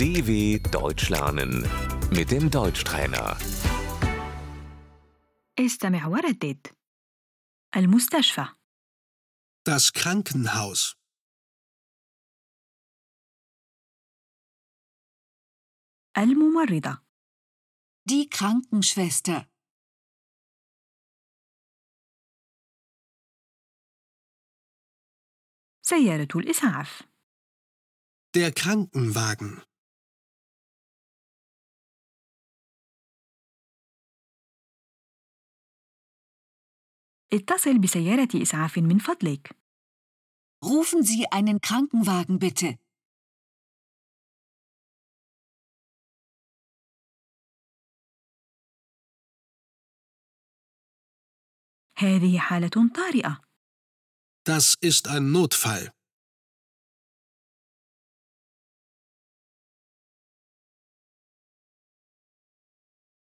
DW Deutsch lernen mit dem Deutschtrainer. استمع وردد المستشفى Das Krankenhaus. الممرضة Die Krankenschwester. سيارة الإسعاف Der Krankenwagen. اتصل بسيارة إسعاف من فضلك Rufen Sie einen Krankenwagen bitte. هذه حالة طارئة Das ist ein Notfall.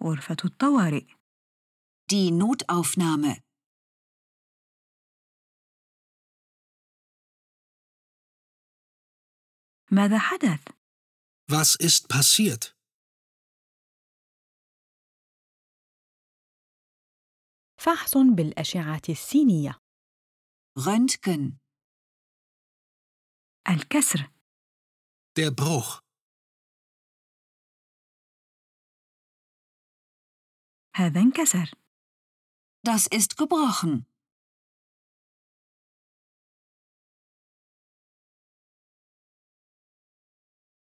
غرفة الطوارئ Die Notaufnahme. ماذا حدث؟ Was ist passiert? فحص بالأشعة السينية Röntgen. الكسر Der Bruch. هذا انكسر Das ist gebrochen.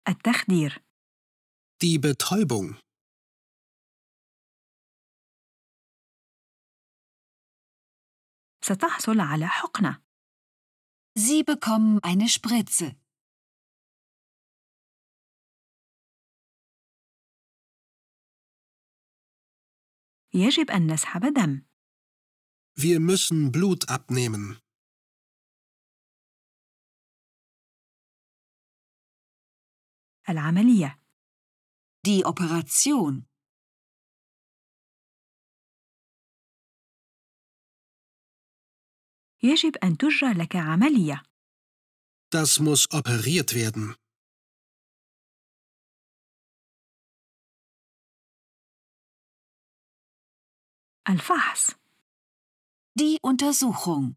التخدير Die Betäubung. ستحصل على حقنة Sie bekommen eine Spritze. يجب أن نسحب دم Wir müssen Blut abnehmen. العملية Die Operation. يجب أن تجرى لك عملية Das muss operiert werden. الفحص Die Untersuchung.